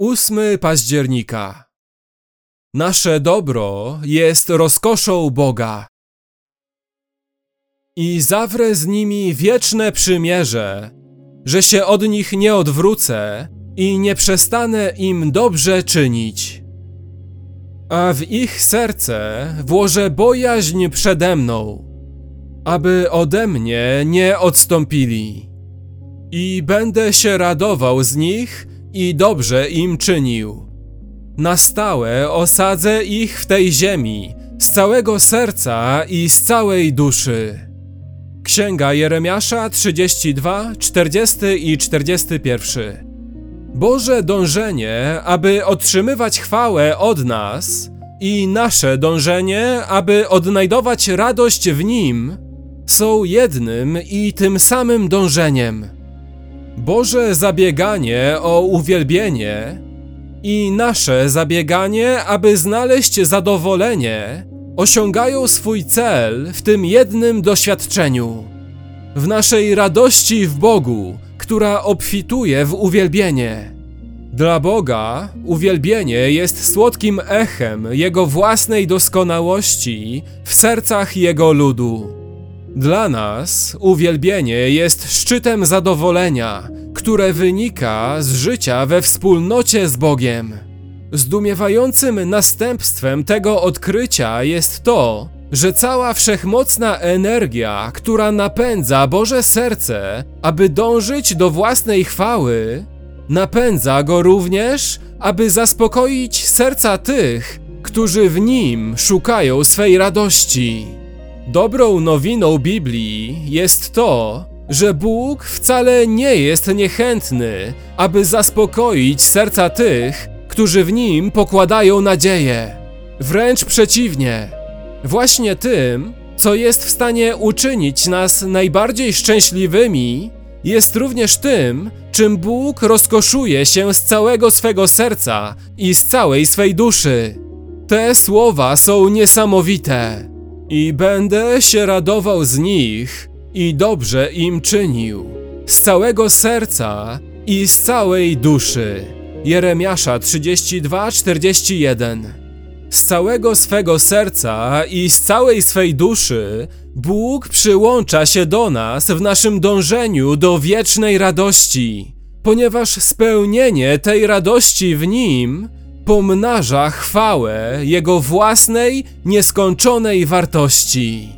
8 października. Nasze dobro jest rozkoszą Boga. I zawrę z nimi wieczne przymierze, że się od nich nie odwrócę i nie przestanę im dobrze czynić. A w ich serce włożę bojaźń przede mną, aby ode mnie nie odstąpili. I będę się radował z nich i dobrze im czynił. Na stałe osadzę ich w tej ziemi z całego serca i z całej duszy. Księga Jeremiasza 32, 40 i 41. Boże dążenie, aby otrzymywać chwałę od nas i nasze dążenie, aby odnajdować radość w Nim, są jednym i tym samym dążeniem. Boże zabieganie o uwielbienie i nasze zabieganie, aby znaleźć zadowolenie, osiągają swój cel w tym jednym doświadczeniu. W naszej radości w Bogu, która obfituje w uwielbienie. Dla Boga uwielbienie jest słodkim echem Jego własnej doskonałości w sercach Jego ludu. Dla nas uwielbienie jest szczytem zadowolenia, które wynika z życia we wspólnocie z Bogiem. Zdumiewającym następstwem tego odkrycia jest to, że cała wszechmocna energia, która napędza Boże serce, aby dążyć do własnej chwały, napędza go również, aby zaspokoić serca tych, którzy w nim szukają swej radości. Dobrą nowiną Biblii jest to, że Bóg wcale nie jest niechętny, aby zaspokoić serca tych, którzy w nim pokładają nadzieję. Wręcz przeciwnie, właśnie tym, co jest w stanie uczynić nas najbardziej szczęśliwymi, jest również tym, czym Bóg rozkoszuje się z całego swego serca i z całej swej duszy. Te słowa są niesamowite i będę się radował z nich i dobrze im czynił, z całego serca i z całej duszy. Jeremiasza 32:41 Z całego swego serca i z całej swej duszy Bóg przyłącza się do nas w naszym dążeniu do wiecznej radości, ponieważ spełnienie tej radości w Nim pomnaża chwałę Jego własnej, nieskończonej wartości.